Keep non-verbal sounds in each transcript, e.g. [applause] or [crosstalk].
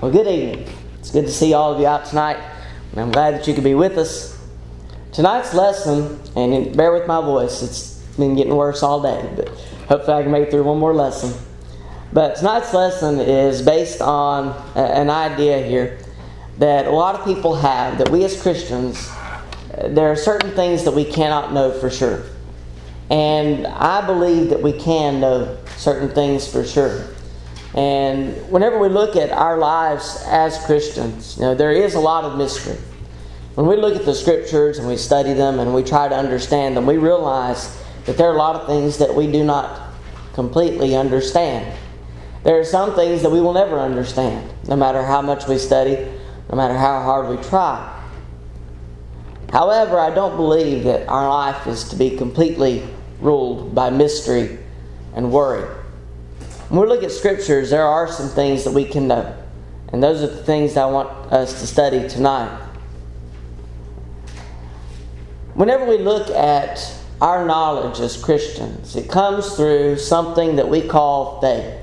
Well, good evening. It's good to see all of you out tonight, and I'm glad that you could be with us. Tonight's lesson, and bear with my voice, it's been getting worse all day, but hopefully I can make it through one more lesson. But tonight's lesson is based on an idea here that a lot of people have that we as Christians, uh, there are certain things that we cannot know for sure. And I believe that we can know certain things for sure. And whenever we look at our lives as Christians, you know, there is a lot of mystery. When we look at the scriptures and we study them and we try to understand them, we realize that there are a lot of things that we do not completely understand. There are some things that we will never understand, no matter how much we study, no matter how hard we try. However, I don't believe that our life is to be completely ruled by mystery and worry. When we look at scriptures, there are some things that we can know. And those are the things I want us to study tonight. Whenever we look at our knowledge as Christians, it comes through something that we call faith.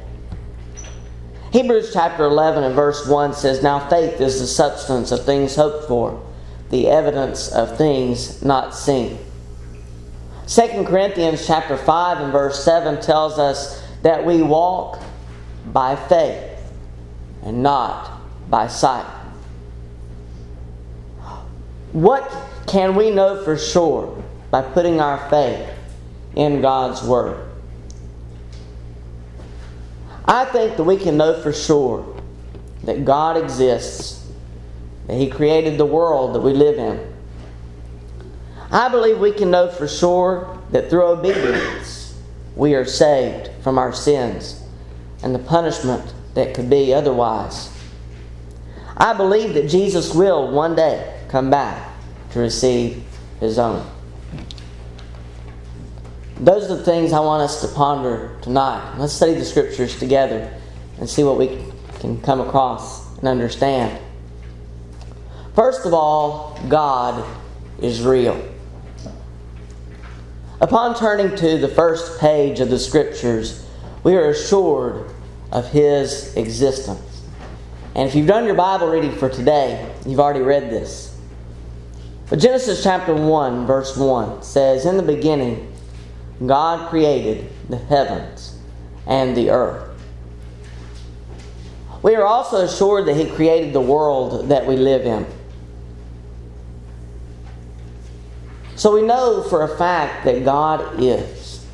Hebrews chapter 11 and verse 1 says, Now faith is the substance of things hoped for, the evidence of things not seen. 2 Corinthians chapter 5 and verse 7 tells us that we walk by faith and not by sight. What can we know for sure by putting our faith in God's Word? I think that we can know for sure that God exists, that He created the world that we live in. I believe we can know for sure that through obedience we are saved from our sins and the punishment that could be otherwise. I believe that Jesus will one day come back to receive his own. Those are the things I want us to ponder tonight. Let's study the scriptures together and see what we can come across and understand. First of all, God is real. Upon turning to the first page of the Scriptures, we are assured of His existence. And if you've done your Bible reading for today, you've already read this. But Genesis chapter 1, verse 1 says, In the beginning, God created the heavens and the earth. We are also assured that He created the world that we live in. So we know for a fact that God is,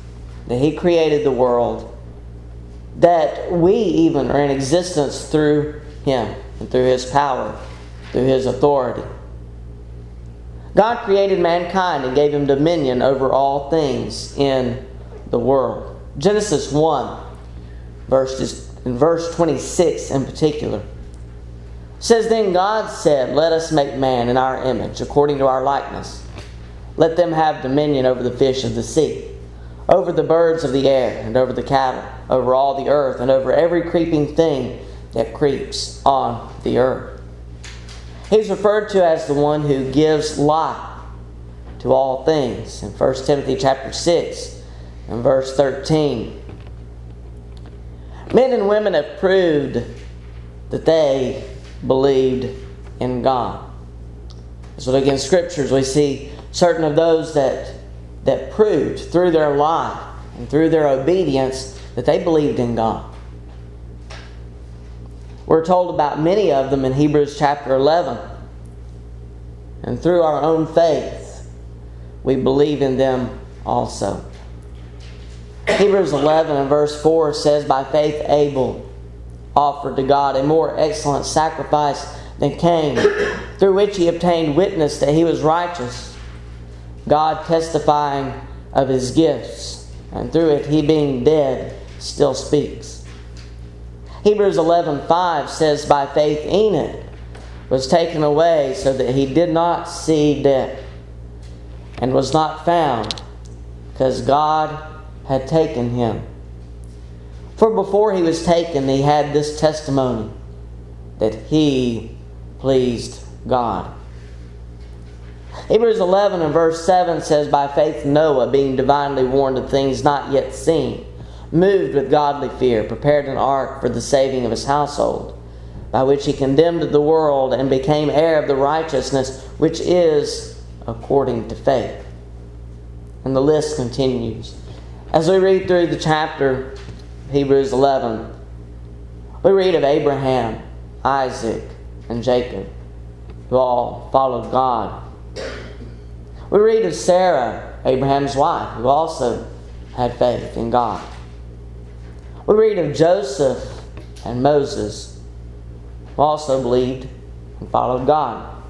that He created the world, that we even are in existence through Him and through His power, through His authority. God created mankind and gave him dominion over all things in the world. Genesis 1, verses, in verse 26 in particular, says, Then God said, Let us make man in our image, according to our likeness let them have dominion over the fish of the sea, over the birds of the air, and over the cattle, over all the earth, and over every creeping thing that creeps on the earth. He's referred to as the one who gives life to all things in 1 Timothy chapter 6 and verse 13. Men and women have proved that they believed in God. Look in scriptures, we see certain of those that, that proved through their life and through their obedience that they believed in God. We're told about many of them in Hebrews chapter 11. And through our own faith, we believe in them also. Hebrews 11 and verse 4 says, By faith Abel offered to God a more excellent sacrifice than Cain, through which he obtained witness that he was righteous God testifying of his gifts, and through it he being dead still speaks. Hebrews 11:5 says by faith Enoch was taken away so that he did not see death and was not found because God had taken him. For before he was taken he had this testimony that he pleased God. Hebrews 11 and verse 7 says, By faith Noah, being divinely warned of things not yet seen, moved with godly fear, prepared an ark for the saving of his household. by which he condemned the world and became heir of the righteousness which is according to faith. And the list continues. As we read through the chapter, Hebrews 11, we read of Abraham, Isaac, and Jacob, who all followed God. We read of Sarah, Abraham's wife, who also had faith in God. We read of Joseph and Moses, who also believed and followed God.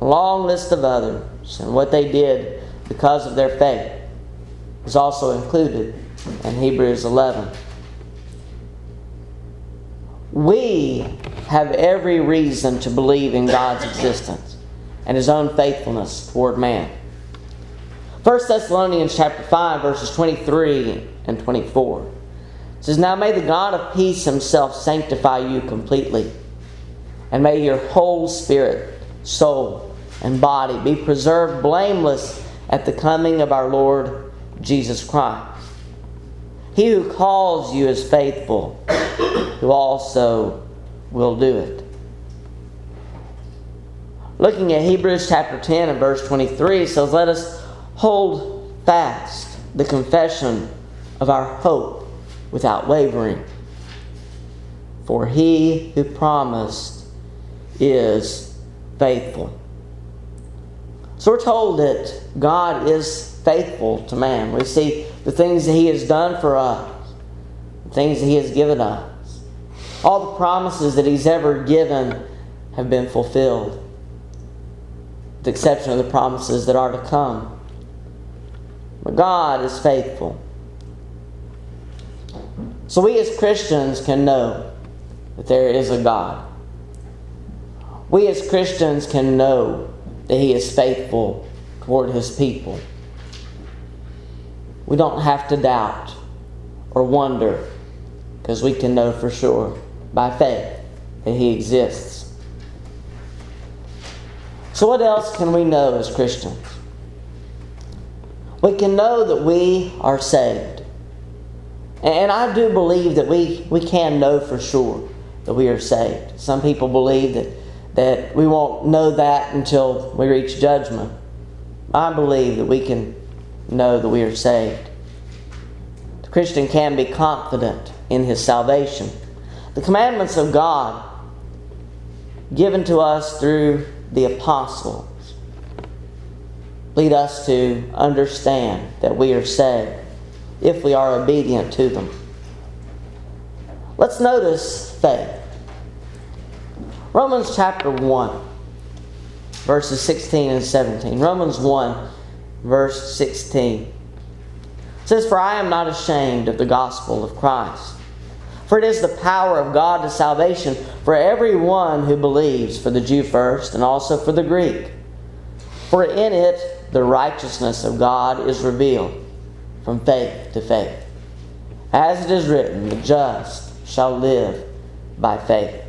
A long list of others and what they did because of their faith is also included in Hebrews 11. We have every reason to believe in God's existence and his own faithfulness toward man. 1 Thessalonians chapter 5 verses 23 and 24 says now may the God of peace himself sanctify you completely and may your whole spirit, soul, and body be preserved blameless at the coming of our Lord Jesus Christ. He who calls you is faithful, who also will do it. Looking at Hebrews chapter 10 and verse 23 says, Let us hold fast the confession of our hope without wavering. For he who promised is faithful. So we're told that God is faithful to man. We see the things that He has done for us, the things that He has given us. All the promises that He's ever given have been fulfilled, the exception of the promises that are to come. But God is faithful. So we as Christians can know that there is a God. We as Christians can know that He is faithful toward His people. We don't have to doubt or wonder because we can know for sure by faith that He exists. So, what else can we know as Christians? We can know that we are saved. And I do believe that we, we can know for sure that we are saved. Some people believe that, that we won't know that until we reach judgment. I believe that we can know that we are saved. The Christian can be confident in his salvation. The commandments of God given to us through the apostles lead us to understand that we are saved if we are obedient to them. Let's notice faith. Romans chapter 1, verses 16 and 17. Romans 1, verse 16 says, For I am not ashamed of the gospel of Christ. For it is the power of God to salvation for everyone who believes, for the Jew first, and also for the Greek. For in it the righteousness of God is revealed from faith to faith. As it is written, the just shall live by faith.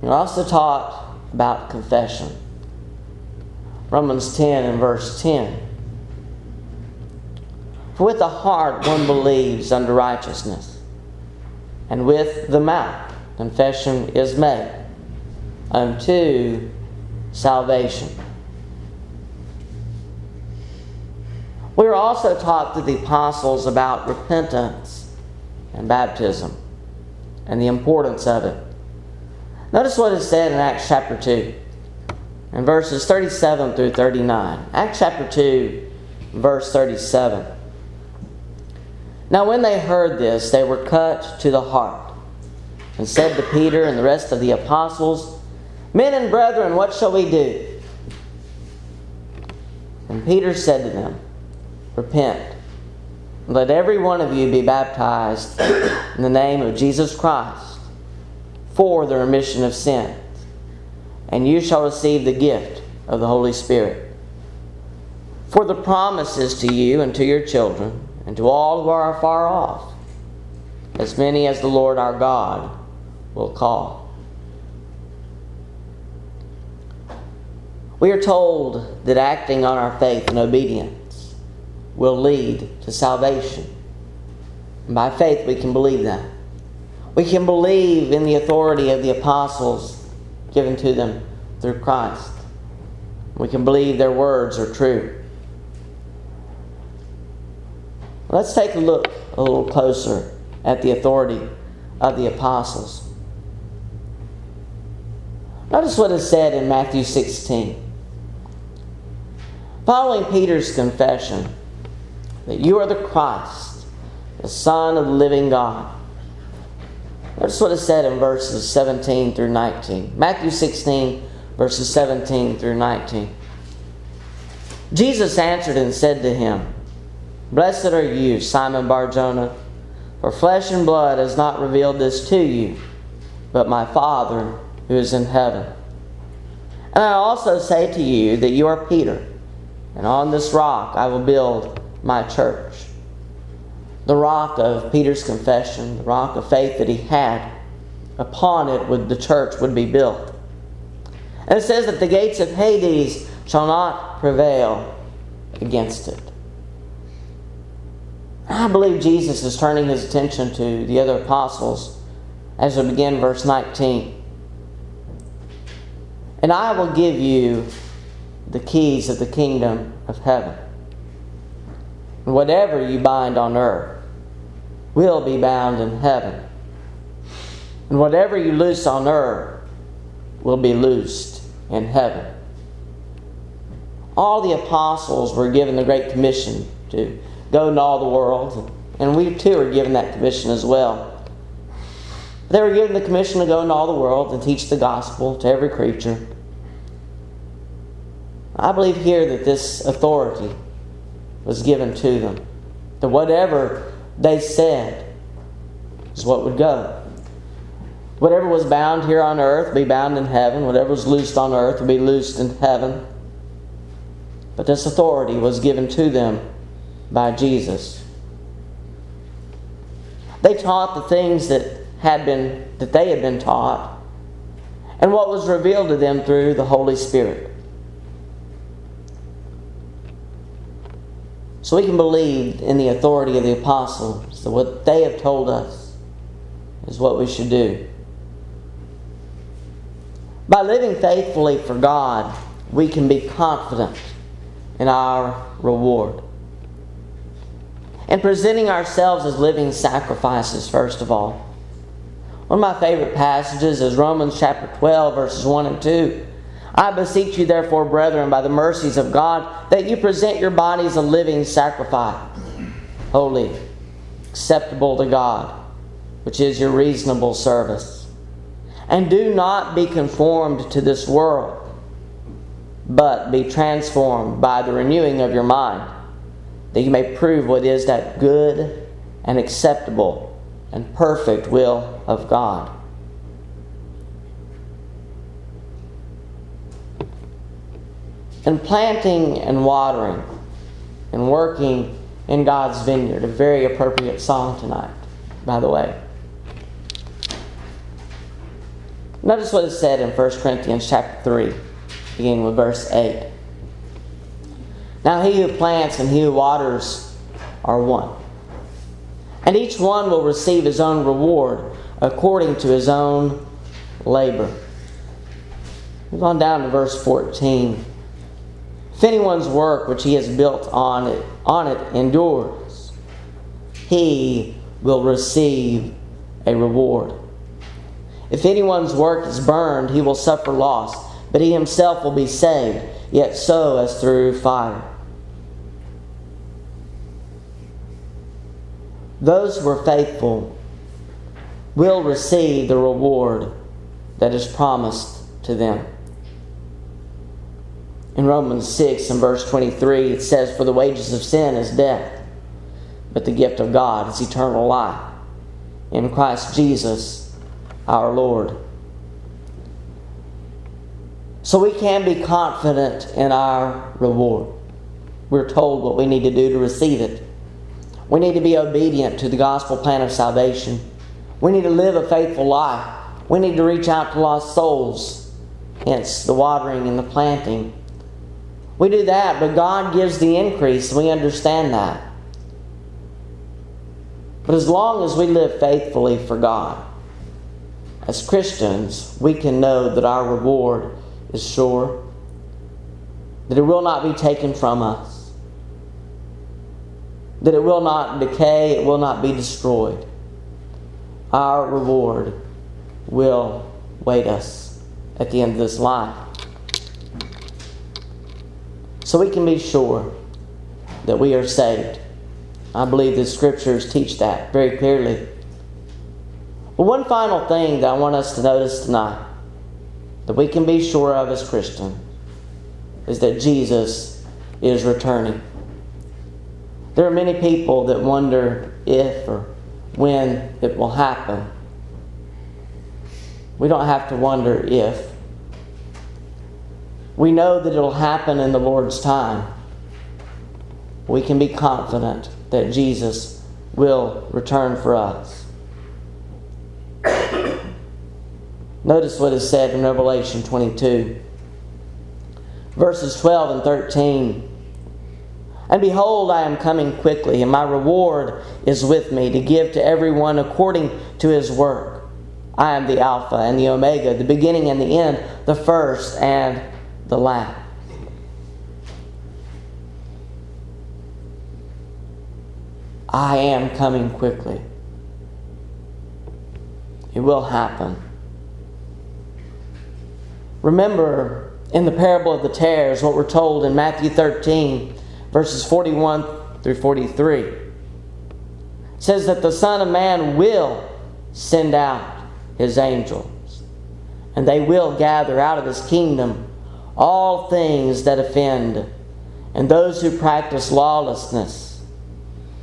We're also taught about confession. Romans 10 and verse 10. For with the heart one believes unto righteousness, and with the mouth confession is made unto salvation. We were also taught through the apostles about repentance and baptism and the importance of it. Notice what is said in Acts chapter 2 and verses 37 through 39. Acts chapter 2, verse 37. Now, when they heard this, they were cut to the heart and said to Peter and the rest of the apostles, Men and brethren, what shall we do? And Peter said to them, Repent. And Let every one of you be baptized in the name of Jesus Christ for the remission of sins and you shall receive the gift of the Holy Spirit. For the promises to you and to your children, and to all who are far off, as many as the Lord our God will call. We are told that acting on our faith and obedience will lead to salvation. And by faith, we can believe that. We can believe in the authority of the apostles given to them through Christ. We can believe their words are true. Let's take a look a little closer at the authority of the apostles. Notice what is said in Matthew 16. Following Peter's confession that you are the Christ, the Son of the living God. Notice what is said in verses 17 through 19. Matthew 16, verses 17 through 19. Jesus answered and said to him, Blessed are you, Simon Barjona, for flesh and blood has not revealed this to you, but my Father who is in heaven. And I also say to you that you are Peter, and on this rock I will build my church. The rock of Peter's confession, the rock of faith that he had, upon it would the church would be built. And it says that the gates of Hades shall not prevail against it. I believe Jesus is turning his attention to the other apostles as we begin verse 19. And I will give you the keys of the kingdom of heaven. And whatever you bind on earth will be bound in heaven. And whatever you loose on earth will be loosed in heaven. All the apostles were given the Great Commission to go into all the world. And we too are given that commission as well. They were given the commission to go into all the world and teach the gospel to every creature. I believe here that this authority was given to them. That whatever they said is what would go. Whatever was bound here on earth be bound in heaven. Whatever was loosed on earth would be loosed in heaven. But this authority was given to them by Jesus. They taught the things that had been that they had been taught and what was revealed to them through the Holy Spirit. So we can believe in the authority of the apostles that what they have told us is what we should do. By living faithfully for God, we can be confident in our reward and presenting ourselves as living sacrifices, first of all. One of my favorite passages is Romans chapter 12, verses 1 and 2. I beseech you, therefore, brethren, by the mercies of God, that you present your bodies a living sacrifice, holy, acceptable to God, which is your reasonable service. And do not be conformed to this world, but be transformed by the renewing of your mind that you may prove what is that good and acceptable and perfect will of God. And planting and watering and working in God's vineyard, a very appropriate song tonight, by the way. Notice what is said in 1 Corinthians chapter 3, beginning with verse 8. Now he who plants and he who waters are one. And each one will receive his own reward according to his own labor. Move on down to verse 14. If anyone's work which he has built on it, on it endures, he will receive a reward. If anyone's work is burned, he will suffer loss, but he himself will be saved, yet so as through fire. Those who are faithful will receive the reward that is promised to them. In Romans 6 and verse 23, it says, For the wages of sin is death, but the gift of God is eternal life in Christ Jesus our Lord. So we can be confident in our reward. We're told what we need to do to receive it. We need to be obedient to the gospel plan of salvation. We need to live a faithful life. We need to reach out to lost souls, hence the watering and the planting. We do that, but God gives the increase. We understand that. But as long as we live faithfully for God, as Christians, we can know that our reward is sure, that it will not be taken from us, that it will not decay, it will not be destroyed. Our reward will wait us at the end of this life. So we can be sure that we are saved. I believe the scriptures teach that very clearly. But one final thing that I want us to notice tonight that we can be sure of as Christians is that Jesus is returning. There are many people that wonder if or when it will happen. We don't have to wonder if. We know that it'll happen in the Lord's time. We can be confident that Jesus will return for us. [coughs] Notice what is said in Revelation 22, verses 12 and 13. And behold, I am coming quickly, and my reward is with me to give to everyone according to his work. I am the Alpha and the Omega, the beginning and the end, the first and the last. I am coming quickly. It will happen. Remember in the parable of the tares what we're told in Matthew 13, verses 41 through 43. It says that the Son of Man will send out his angels, and they will gather out of his kingdom all things that offend, and those who practice lawlessness,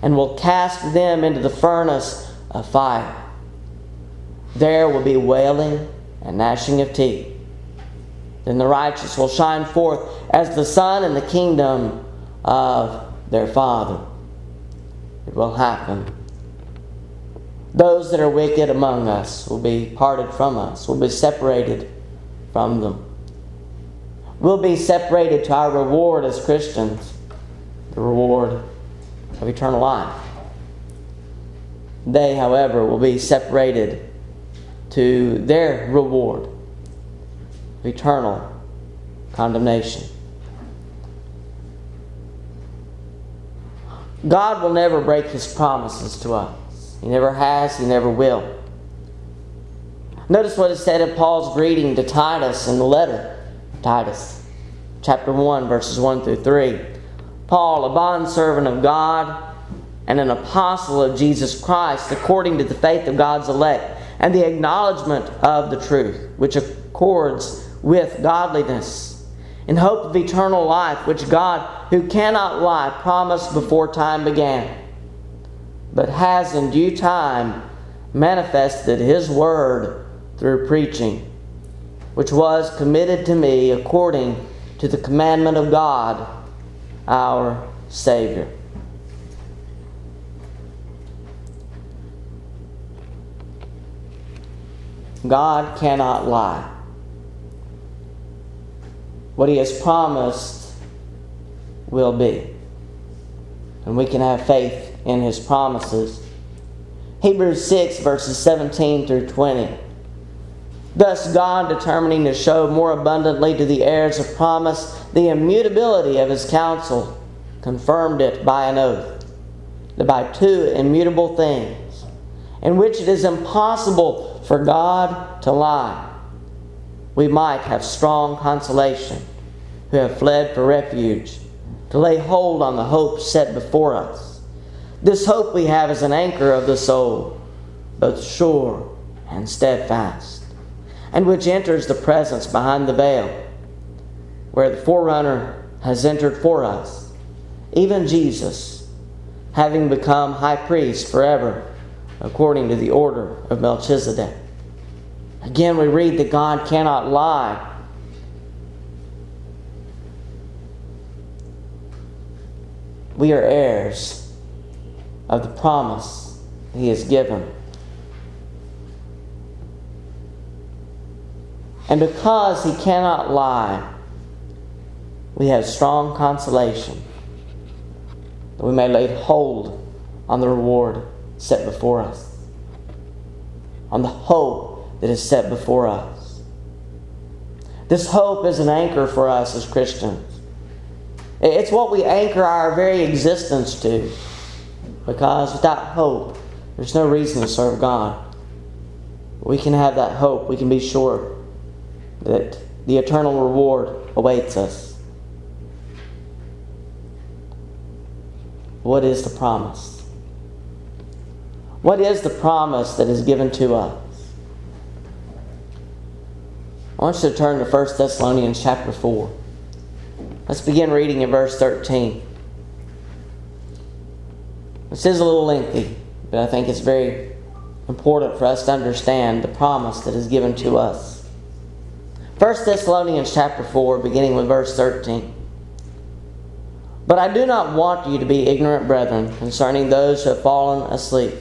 and will cast them into the furnace of fire. There will be wailing and gnashing of teeth. Then the righteous will shine forth as the sun in the kingdom of their Father. It will happen. Those that are wicked among us will be parted from us, will be separated from them. We'll be separated to our reward as Christians, the reward of eternal life. They, however, will be separated to their reward eternal condemnation. God will never break his promises to us. He never has, he never will. Notice what is said in Paul's greeting to Titus in the letter Titus, chapter 1, verses 1 through 3. Paul, a bondservant of God and an apostle of Jesus Christ, according to the faith of God's elect and the acknowledgement of the truth, which accords with godliness, in hope of eternal life, which God, who cannot lie, promised before time began, but has in due time manifested His word through preaching, which was committed to me according to the commandment of God, our Savior. God cannot lie. What He has promised will be. And we can have faith in His promises. Hebrews 6, verses 17 through 20. Thus, God, determining to show more abundantly to the heirs of promise the immutability of His counsel, confirmed it by an oath, that by two immutable things, in which it is impossible for God to lie, we might have strong consolation who have fled for refuge, to lay hold on the hope set before us. This hope we have is an anchor of the soul, both sure and steadfast, and which enters the presence behind the veil, where the forerunner has entered for us, even Jesus, having become high priest forever, according to the order of Melchizedek. Again, we read that God cannot lie we are heirs of the promise He has given. And because He cannot lie, we have strong consolation that we may lay hold on the reward set before us, on the hope that is set before us. This hope is an anchor for us as Christians. It's what we anchor our very existence to. Because without hope, there's no reason to serve God. We can have that hope. We can be sure that the eternal reward awaits us. What is the promise? What is the promise that is given to us? I want you to turn to 1 Thessalonians chapter 4. Let's begin reading in verse 13. This is a little lengthy, but I think it's very important for us to understand the promise that is given to us. 1 Thessalonians chapter 4, beginning with verse 13. But I do not want you to be ignorant, brethren, concerning those who have fallen asleep,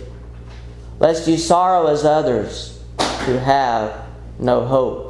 lest you sorrow as others who have no hope.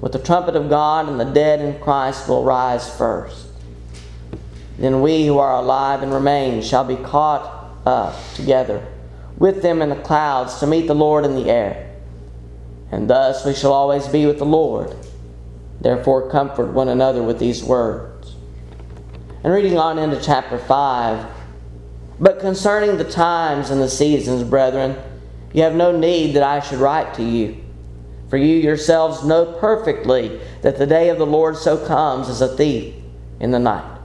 with the trumpet of God, and the dead in Christ will rise first. Then we who are alive and remain shall be caught up together with them in the clouds to meet the Lord in the air. And thus we shall always be with the Lord. Therefore, comfort one another with these words. And reading on into chapter 5 But concerning the times and the seasons, brethren, you have no need that I should write to you. For you yourselves know perfectly that the day of the Lord so comes as a thief in the night.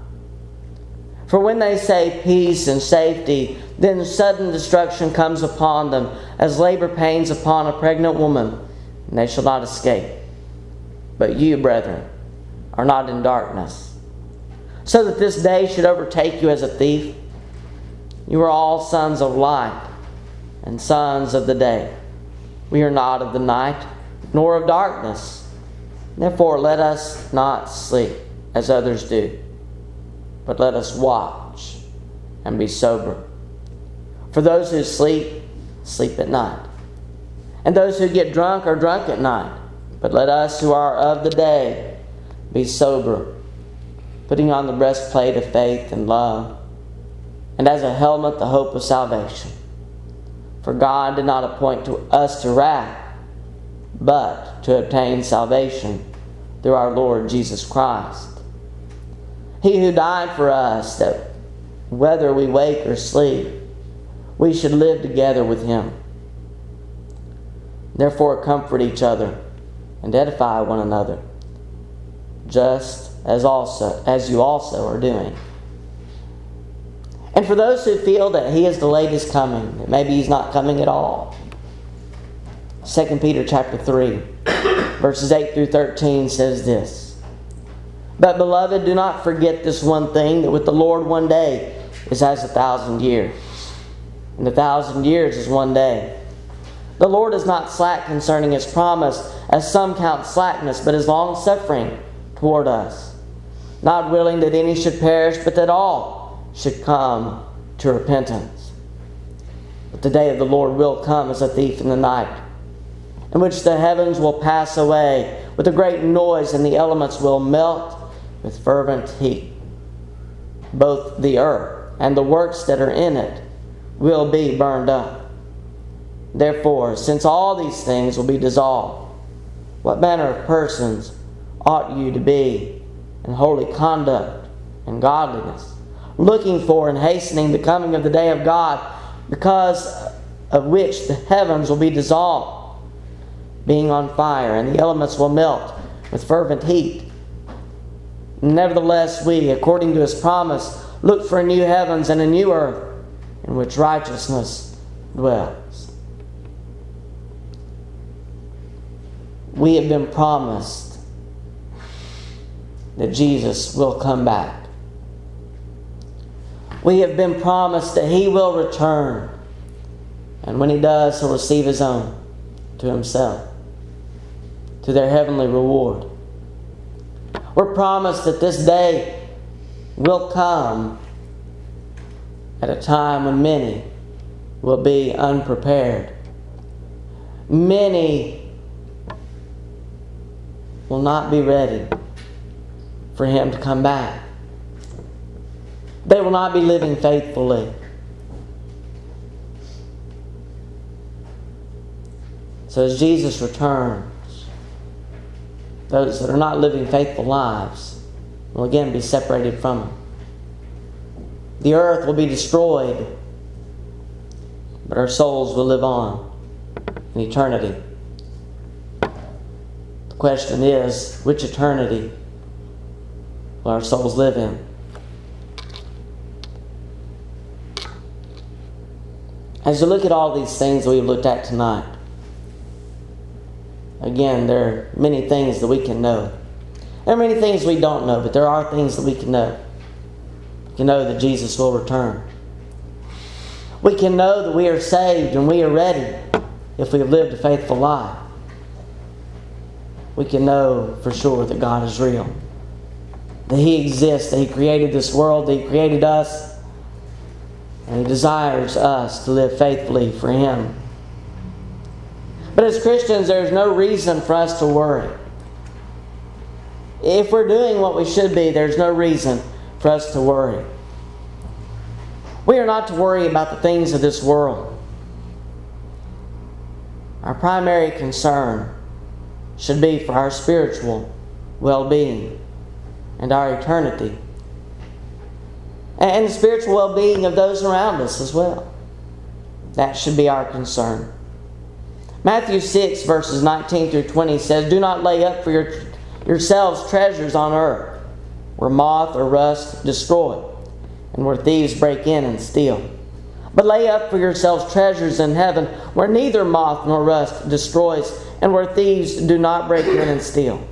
For when they say peace and safety, then sudden destruction comes upon them, as labor pains upon a pregnant woman, and they shall not escape. But you, brethren, are not in darkness, so that this day should overtake you as a thief. You are all sons of light and sons of the day. We are not of the night, nor of darkness. Therefore, let us not sleep as others do but let us watch and be sober. For those who sleep, sleep at night. And those who get drunk are drunk at night. But let us who are of the day be sober, putting on the breastplate of faith and love, and as a helmet the hope of salvation. For God did not appoint to us to wrath, but to obtain salvation through our Lord Jesus Christ he who died for us, that whether we wake or sleep, we should live together with him. Therefore, comfort each other and edify one another, just as also as you also are doing. And for those who feel that he has delayed his coming, maybe he's not coming at all, 2 Peter chapter 3, verses 8 through 13 says this. But, beloved, do not forget this one thing that with the Lord one day is as a thousand years, and a thousand years is one day. The Lord is not slack concerning his promise, as some count slackness, but is long suffering toward us, not willing that any should perish, but that all should come to repentance. But the day of the Lord will come as a thief in the night, in which the heavens will pass away with a great noise, and the elements will melt with fervent heat. Both the earth and the works that are in it will be burned up. Therefore, since all these things will be dissolved, what manner of persons ought you to be in holy conduct and godliness, looking for and hastening the coming of the day of God, because of which the heavens will be dissolved, being on fire, and the elements will melt with fervent heat. Nevertheless, we, according to his promise, look for a new heavens and a new earth in which righteousness dwells. We have been promised that Jesus will come back. We have been promised that he will return And when he does, he'll receive his own to himself, to their heavenly reward. We're promised that this day will come at a time when many will be unprepared. Many will not be ready for him to come back. They will not be living faithfully. So as Jesus returns, those that are not living faithful lives will again be separated from Him. The earth will be destroyed, but our souls will live on in eternity. The question is which eternity will our souls live in? As you look at all these things we've looked at tonight, Again, there are many things that we can know. There are many things we don't know, but there are things that we can know. We can know that Jesus will return. We can know that we are saved and we are ready if we have lived a faithful life. We can know for sure that God is real, that He exists, that He created this world, that He created us, and He desires us to live faithfully for Him. But as Christians, there's no reason for us to worry. If we're doing what we should be, there's no reason for us to worry. We are not to worry about the things of this world. Our primary concern should be for our spiritual well being and our eternity, and the spiritual well being of those around us as well. That should be our concern. Matthew 6, verses 19 through 20 says, Do not lay up for your, yourselves treasures on earth, where moth or rust destroy, and where thieves break in and steal. But lay up for yourselves treasures in heaven, where neither moth nor rust destroys, and where thieves do not break in and steal.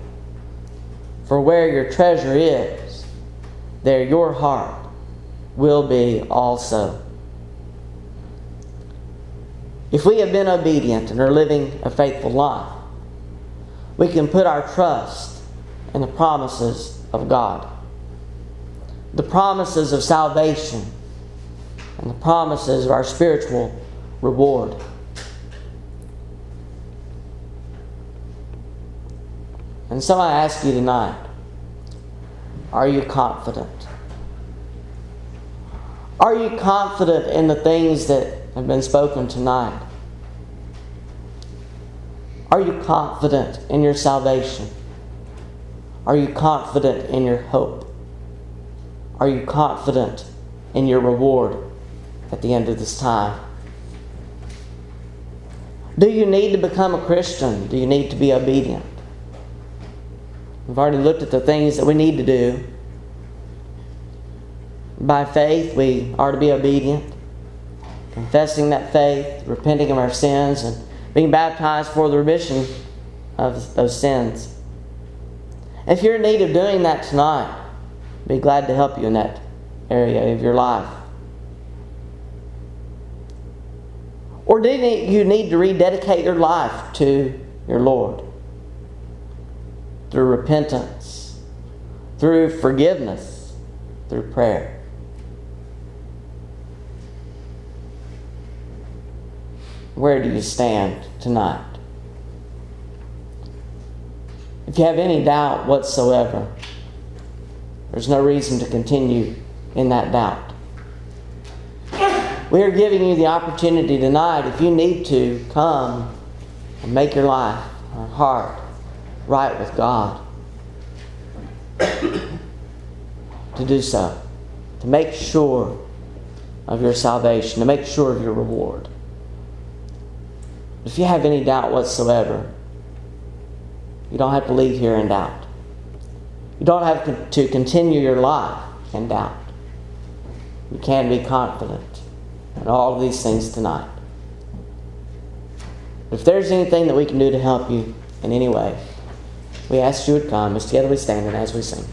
For where your treasure is, there your heart will be also. If we have been obedient and are living a faithful life, we can put our trust in the promises of God. The promises of salvation and the promises of our spiritual reward. And so I ask you tonight are you confident? Are you confident in the things that have been spoken tonight? Are you confident in your salvation? Are you confident in your hope? Are you confident in your reward at the end of this time? Do you need to become a Christian? Do you need to be obedient? We've already looked at the things that we need to do. By faith, we are to be obedient confessing that faith, repenting of our sins, and being baptized for the remission of those sins. If you're in need of doing that tonight, be glad to help you in that area of your life. Or do you need to rededicate your life to your Lord? Through repentance, through forgiveness, through prayer. Where do you stand tonight? If you have any doubt whatsoever, there's no reason to continue in that doubt. We are giving you the opportunity tonight, if you need to, come and make your life or heart right with God. to do so, to make sure of your salvation, to make sure of your reward. If you have any doubt whatsoever, you don't have to leave here in doubt. You don't have to continue your life in doubt. You can be confident in all of these things tonight. If there's anything that we can do to help you in any way, we ask you to come as together we stand and as we sing.